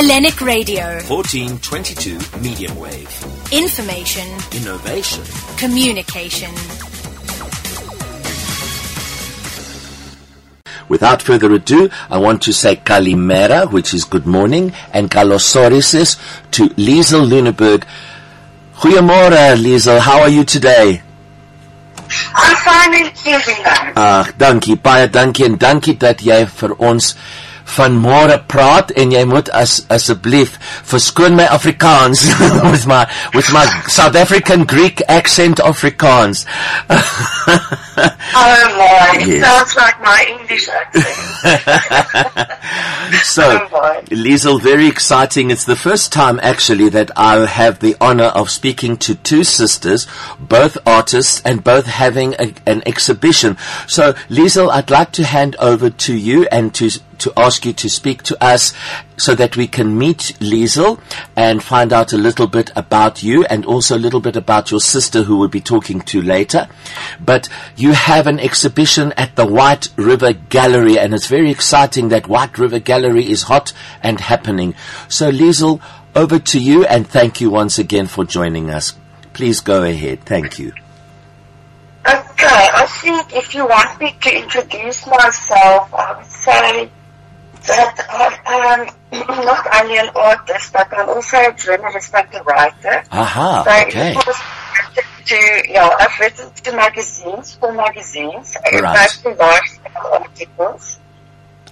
Hellenic Radio. 1422 medium wave. Information. Innovation. Communication. Without further ado, I want to say Kalimera, which is good morning, and Kalosorisis to Liezel Lüneburg. Goeiemorgen, Liezel. How are you today? I'm fine and feeling Ag, dankie, baie dankie en dankie dat jy vir ons vanmôre praat en jy moet as asseblief verskoon my Afrikaans with my with my South African Greek accent Afrikaans. Oh my, it sounds like my English accent. so, Oh, very exciting. It's the first time actually that I'll have the honor of speaking to two sisters, both artists and both having a, an exhibition. So, Liezel, I'd like to hand over to you and to to ask you to speak to us so that we can meet Liezel and find out a little bit about you and also a little bit about your sister who we'll be talking to later. But you have an exhibition at the White River Gallery and it's very exciting that White River Gallery is hot and happening. So Liezel, over to you and thank you once again for joining us. Please go ahead. Thank you. Okay, I think if you want me to introduce myself, I would say that I am not only an artist, but I'm also a journalist and a writer. Aha, So okay. to, I've written to magazines, for magazines, Right. mostly lifestyle articles.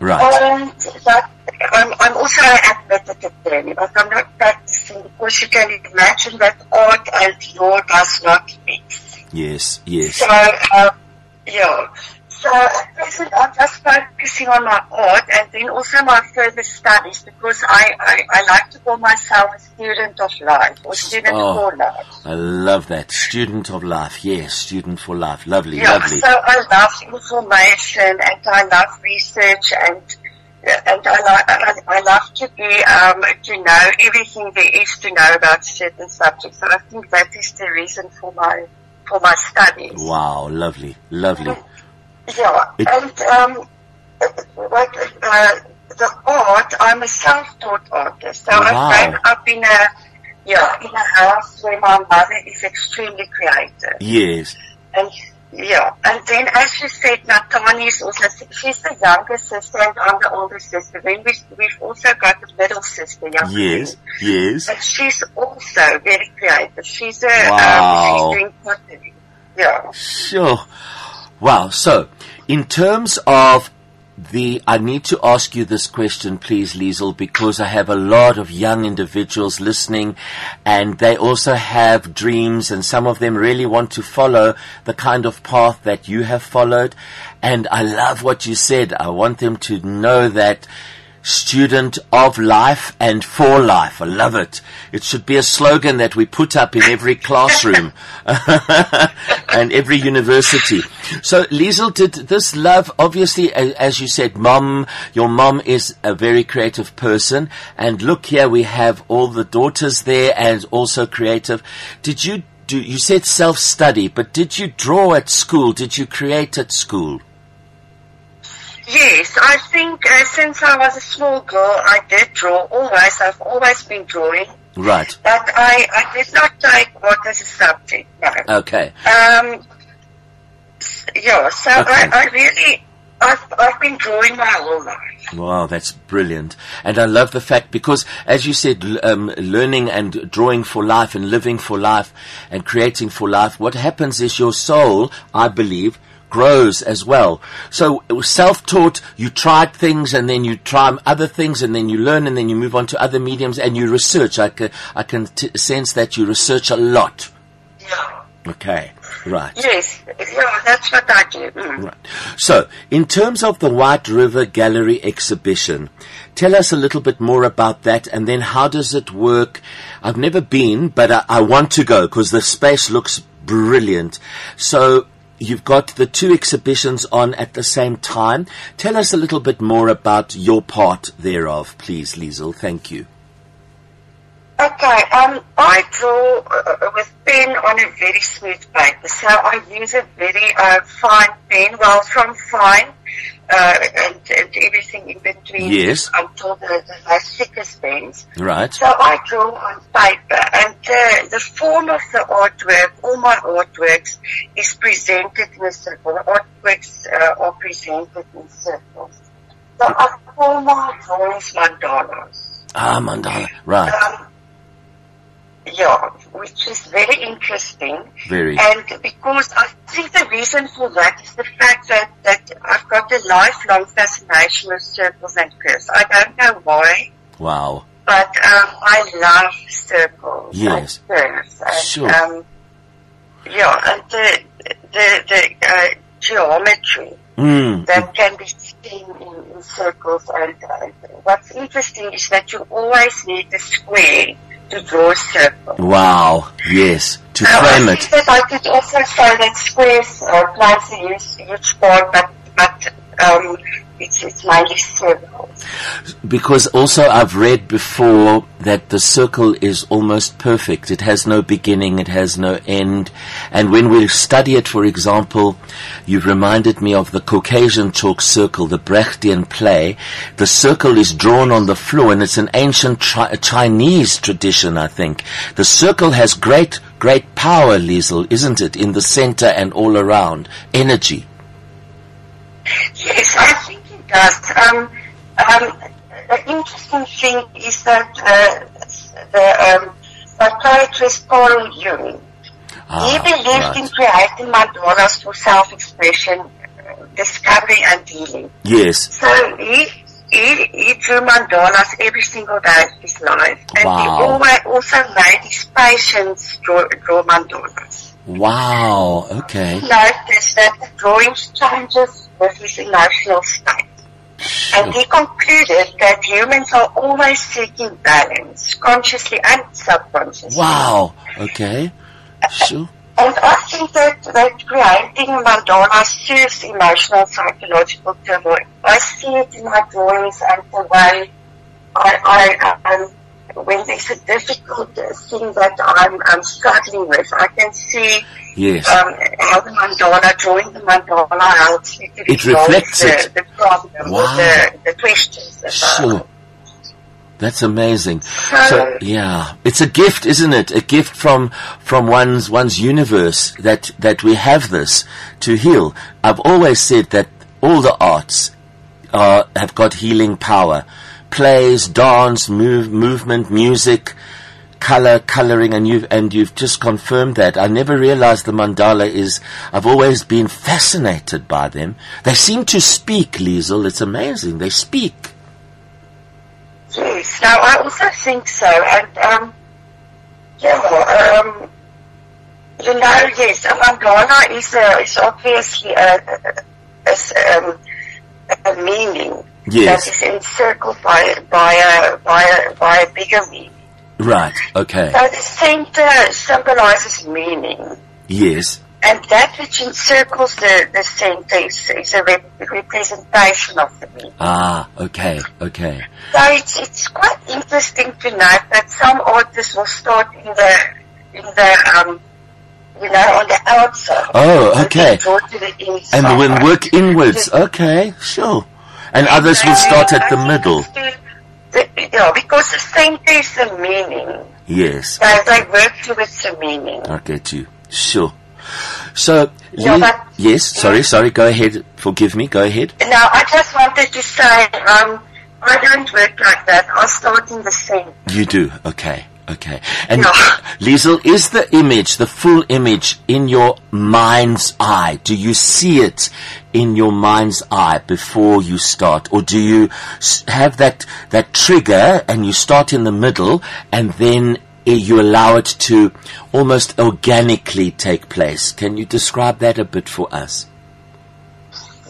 Right. And that, I'm, um, I'm also an admitted attorney, but I'm not practicing because you can imagine that art and law does not mix. Yes, yes. So, um, yeah. So at present I'm just focusing on my art and then also my further studies because I, I, I like to call myself a student of life or student Oh. for life. I love that. Student of life. Yes, student for life. Lovely, Yeah, lovely. so I love information and I love research and and I, like, I, I love to be um, to know everything there is to know about certain subjects. And I think that is the reason for my for my studies. Wow, lovely, lovely. Yeah, It- and um, what uh, the art, I'm a self-taught artist. So Wow. I've grown up in a yeah in a house where my mother is extremely creative. Yes. And yeah, and then as you said, Nathani is also, she's the younger sister and I'm the older sister. Then we, we've also got the middle sister, young Yes, yes. But she's also very creative. She's a, Wow. um, she's doing pottery. Yeah. Sure. Wow. So, in terms of the, I need to ask you this question, please, Liezel, because I have a lot of young individuals listening and they also have dreams and some of them really want to follow the kind of path that you have followed. And I love what you said. I want them to know that student of life and for life. I love it. It should be a slogan that we put up in every classroom and every university. So, Liezel, did this love, obviously, as you said, mom, your mom is a very creative person. And look here, we have all the daughters there and also creative. Did you do, you said self-study, but did you draw at school? Did you create at school? Yes, I think uh, since I was a small girl, I did draw always. I've always been drawing, Right. but I, I did not take art as a subject. No. Okay. Um, yeah, so Okay. I, I really, I've, I've been drawing my whole life. Wow, that's brilliant. And I love the fact because, as you said, um, learning and drawing for life and living for life and creating for life, what happens is your soul, I believe, grows as well. So it was self-taught, you tried things and then you try other things and then you learn and then you move on to other mediums and you research. I can, I can t- sense that you research a lot. Yeah. Okay, right. Yes, yeah, that's what I do. Mm. Right. So, in terms of the White River Gallery exhibition, tell us a little bit more about that and then how does it work? I've never been, but I, I want to go because the space looks brilliant. So, you've got the two exhibitions on at the same time. Tell us a little bit more about your part thereof, please, Liezel. Thank you. Okay, um, I draw uh, with pen on a very smooth paper, so I use a very uh, fine pen, well, from fine uh, and, and everything in between Yes. until or the, the thickest bends. Right. So I draw on paper, and uh, the form of the artwork, all my artworks, is presented in a circle. The artworks uh, are presented in circles. So I call my drawings mandalas. Ah, mandala. Right. Um, yeah, which is very interesting. Very. And because I think the reason for that is the fact that, that I've got a lifelong fascination with circles and curves. I don't know why, Wow. but um, I love circles Yes. and curves. And, Sure. Um, yeah, and the, the, the uh, geometry Mm. that can be seen in, in circles. And uh, what's interesting is that you always need a square a circle. Wow. Yes. To Now, frame I it. that I could also say that squares uh, plays a huge, huge part, but, but um, it's, it's. Because also I've read before that the circle is almost perfect. It has no beginning, it has no end. And when we study it, for example, you've reminded me of the Caucasian chalk circle, the Brechtian play. The circle is drawn on the floor and it's an ancient Chinese tradition, I think. The circle has great, great power, Liezel, isn't it? In the center and all around. Energy. Yes, I think it does. Um, um, the interesting thing is that uh, the um, psychiatrist Carl Jung, Ah, he believed right. in creating mandalas for self-expression, uh, discovery and healing. Yes. So he, he, he drew mandalas every single day of his life. And he Wow. always also made his patients draw, draw mandalas. Wow. Okay. He noticed that the drawings changes with his emotional state. And he concluded that humans are always seeking balance, consciously and subconsciously. Wow. Okay. Sure. And I think that, that creating mandalas serves emotional, psychological turmoil. I see it in my drawings and the way I, I um, when there's a difficult thing that I'm, I'm struggling with, I can see Yes. um, how the mandala, drawing the mandala helps me to It resolve reflects the, it. the problem Wow. the, the questions. Sure. That's amazing. So- So yeah, it's a gift, isn't it? A gift from from one's one's universe that that we have this to heal. I've always said that all the arts are have got healing power. Plays, dance, move, movement, music, color, coloring, and you've and you've just confirmed that. I never realized the mandala is. I've always been fascinated by them. They seem to speak, Liezel. It's amazing. They speak. Yes, no, I also think so. And, um, yeah, um, you know, yes, a mandala is, a, is obviously a, a, a, um, a meaning Yes. that is encircled by, by, a, by, a, by a bigger meaning. Right. Okay. So the center symbolizes meaning. Yes. And that which encircles the, the center is, is a rep- representation of the meaning. Ah, okay, okay. So it's, it's quite interesting to note that some artists will start in the, in the, um, you know, on the outside. Oh, okay. then Draw to the inside. And when work inwards, okay, sure. And others will start at the middle. the- yeah, because the center is the meaning. Yes, So they work towards the meaning. I get you. Sure. So, but- yes, sorry, sorry, go ahead. Forgive me, go ahead. Now, I just wanted to say, um, I don't work like that. I start in the center. You do, okay, okay. And Yeah. Liezel, is the image, the full image, in your mind's eye? Do you see it in your mind's eye before you start, or do you have that that trigger and you start in the middle, and then you allow it to almost organically take place? Can you describe that a bit for us?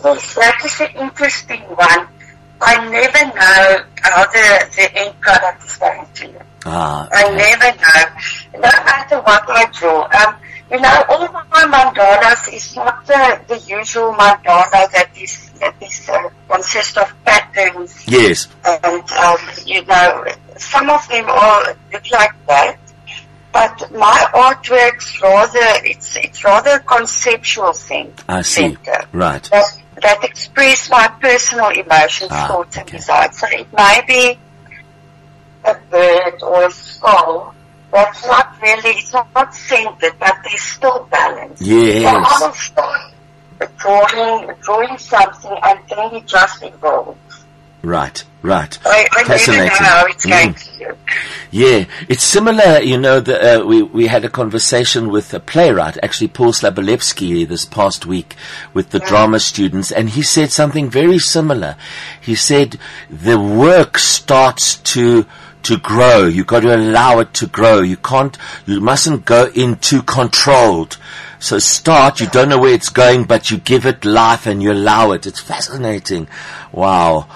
Yes, that is an interesting one. I never know how the, the end product is going to look. Ah, I never know. No matter what I draw. Um, you know, all of my mandalas is not the, the usual mandala that is, that is, uh, consists of patterns yes, and, um, you know, some of them all look like that. But my artworks rather, it's, it's rather a conceptual thing. I see. Center. Right. That, that express my personal emotions, Ah, thoughts, and okay. desires. So it may be a bird or a skull that's not really, it's not centered, but there's still balance. Yes. So I will start drawing, drawing something and then it just evolves. Right, right. I, I Fascinating. Mm. going to look. Yeah, it's similar. You know, the, uh, we we had a conversation with a playwright, actually Paul Slabolepszy, this past week with the drama students, and he said something very similar. He said the work starts to to grow. You've got to allow it to grow. You can't. You mustn't go in too controlled. So start. You don't know where it's going, but you give it life and you allow it. It's fascinating. Wow.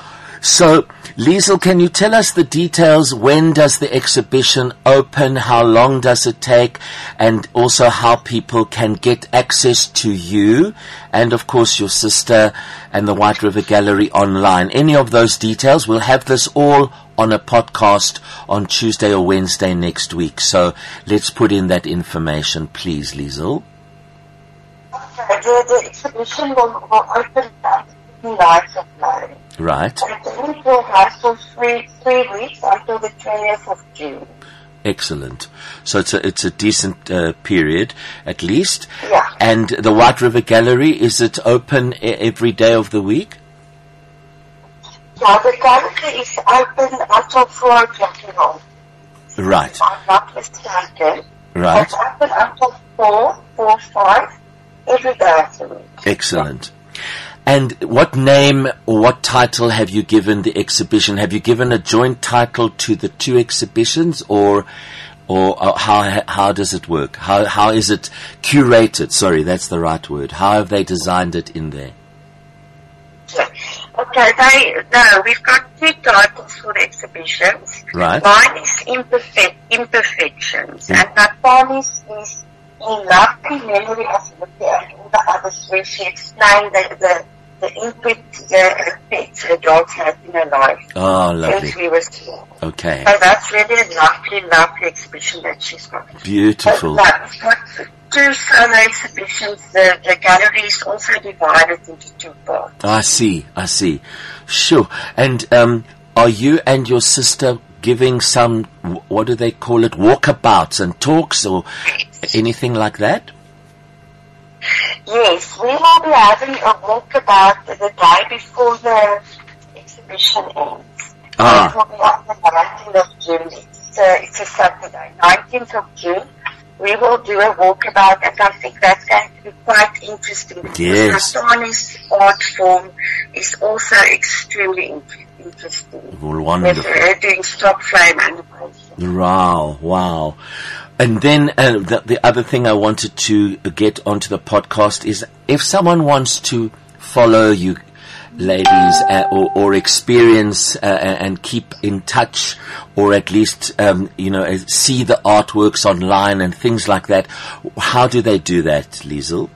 So, Liezel, can you tell us the details? When does the exhibition open? How long does it take? And also how people can get access to you and, of course, your sister and the White River Gallery online. Any of those details? We'll have this all on a podcast on Tuesday or Wednesday next week. So let's put in that information, please, Liezel. Okay, the, the exhibition will, will open at the nights of May. Right. And it will last for three, three weeks until the 20th of June. Excellent. So it's a it's a decent uh, period at least. Yeah. And the White River Gallery is it open every day of the week? Yeah, the gallery is open until 4 o'clock in the morning. Right. I'm not mistaken. Right. It's open until 4, 4, 5, every day of the week. Excellent. And what name or what title have you given the exhibition? Have you given a joint title to the two exhibitions, or, or uh, how how does it work? How how is it curated? Sorry, that's the right word. How have they designed it in there? Okay, they, no, we've got two titles for the exhibitions. Right. Mine is imperfect, Imperfections, hmm. and Nathani's is In Lovely Memory of Lucy and all the others where she explained the, the, the input the uh, effects her dogs had in her life Oh, lovely. since we were small. Okay. So that's really a lovely, lovely exhibition that she's got. Beautiful. Two solo exhibitions. The, the gallery is also divided into two parts. I see, I see. Sure. And um, are you and your sister giving some, what do they call it, walkabouts and talks or anything like that? Yes, we will be having a walkabout the day before the exhibition ends. Ah. It will be on the 19th of June. It's it's a Saturday, 19th of June. We will do a walkabout, and I think that's going to be quite interesting. because Yes. Nathani's art form is also extremely interesting. Well, With wonderful. her doing stop frame animation. Wow, wow. And then uh, the, the other thing I wanted to get onto the podcast is if someone wants to follow you, ladies, uh, or, or experience uh, and keep in touch, or at least um, you know uh, see the artworks online and things like that, how do they do that, Liezel?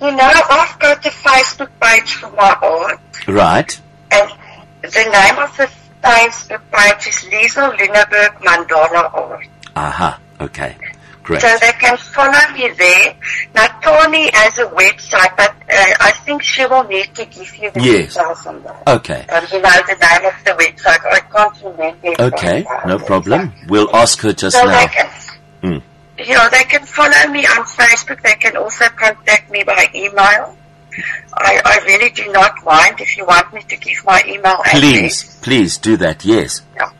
You know, I've got a Facebook page for my art. Right. And the name of the Facebook page is Liesel Lüneburg Mandala Art. Aha. Okay. Great. So they can follow me there. Now, Tony has a website, but uh, I think she will need to give you the Yes. details on that. Okay. Um, you know the name of the website. I can't remember. Okay. No problem. We'll ask her just So now. can, Mm. you know, they can follow me on Facebook. They can also contact me by email. I, I really do not mind if you want me to give my email address. Please, please do that. Yes. Yeah,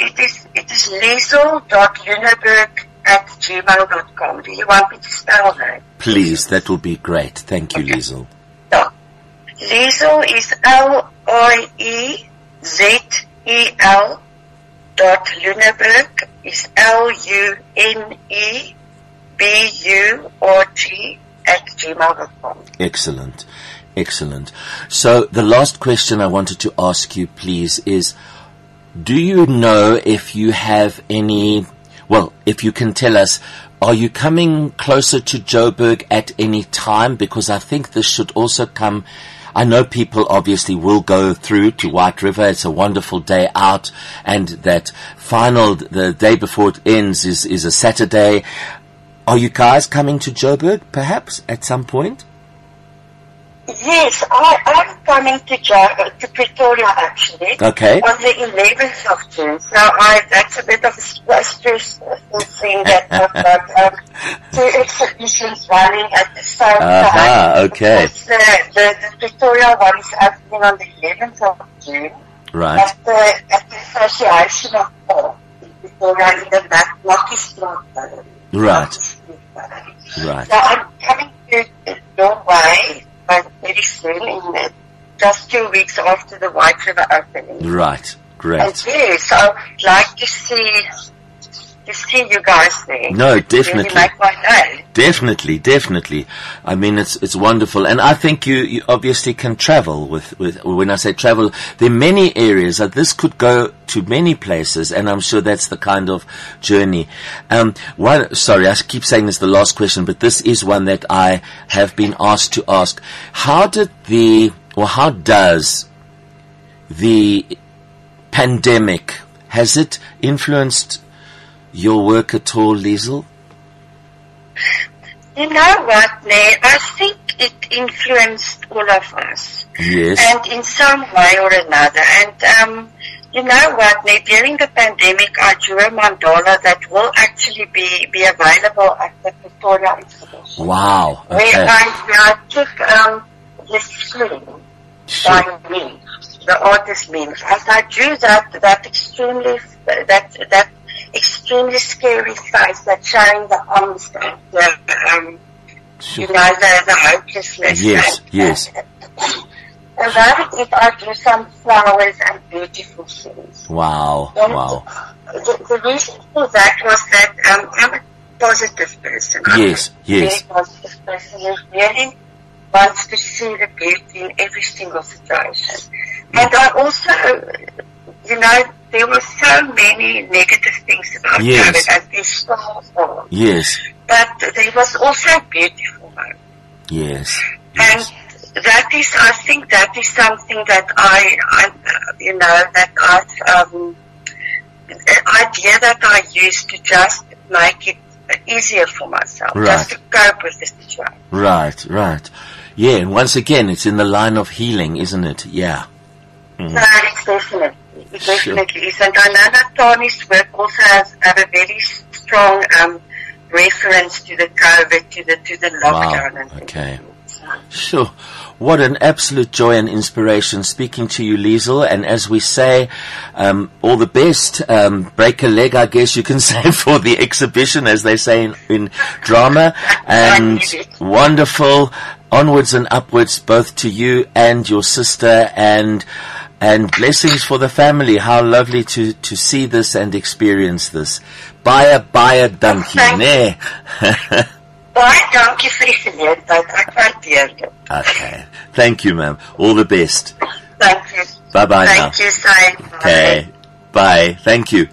it is it is liezel.luneburg at gmail.com. Do you want me to spell that? Please, that will be great. Thank you, Liezel. Yeah. Liezel is L I E Z E L dot Luneburg is L U N E B U R G at gmail.com. Excellent. Excellent. So the last question I wanted to ask you, please, is do you know if you have any, well, if you can tell us, are you coming closer to Joburg at any time? Because I think this should also come, I know people obviously will go through to White River. It's a wonderful day out and that final, the day before it ends is, is a Saturday. are you guys coming to Joburg, perhaps, at some point? Yes, I, I'm coming to uh, to Pretoria actually. Okay. On the 11th of June. So I, that's a bit of a st- a stressful thing that I've got um, two exhibitions running at the same time. okay. Because the, the, the Pretoria one is opening on the 11th of June Right. at the, at the Association of Art in Pretoria in the Mac- Mackie Street. Right. Mackie Street Gallery. Right. So I'm coming to Norway uh, very soon, in just two weeks after the White River opening. Right. And Great. yes, I'd like to see to see you guys there. No, Really definitely. day. Definitely, definitely. I mean, it's it's wonderful, and I think you, you obviously can travel with with. When I say travel, there are many areas that this could go to many places, and I'm sure that's the kind of journey. Um, one, sorry, I keep saying this is the last question, but this is one that I have been asked to ask. How did the or how does the pandemic has it influenced your work at all, Liezel? You know what, Nay? I think it influenced all of us. Yes. and in some way or another. And um, you know what? Nay, during the pandemic, I drew a mandala that will actually be, be available at the Pretoria exhibition. Wow. Okay. I, where I took um, this sling Sure. by me, the artist me, and I drew that that extremely that that extremely scary face that showing the arms and the um, Sure. you know, the, the hopelessness. Yes, and, yes. And that it, I drew some flowers and beautiful things. Wow. And Wow. The, the reason for that was that um, I'm a positive person. Yes, a yes. Very positive person who really wants to see the beauty in every single situation. And I also, you know, there were so many negative things about Yes. COVID, as there still are. Yes. But there was also beautiful moments. Yes. And Yes. that is, I think that is something that I, I you know, that I've, um, idea that I used to just make it easier for myself, Right. just to cope with the situation. Right. Right. Yeah. And once again, it's in the line of healing, isn't it? Yeah. So it's definitely, it Sure. definitely is. And I know that Tony's work also has, have a very strong, um, reference to the COVID, to the, to the lockdown and. Okay. So, Sure. What an absolute joy and inspiration speaking to you, Liezel. And as we say, um, all the best. Um, break a leg, I guess you can say, for the exhibition, as they say in, in drama. And wonderful. Onwards and upwards, both to you and your sister. And and blessings for the family. How lovely to, to see this and experience this. Baie, baie dankie, nee. baie dankie vir die geleentheid. Ek waardeer dit. okay. Thank you, ma'am. All the best. Thank you. Bye-bye now. Thank you, Sai. Okay. Bye. Thank you.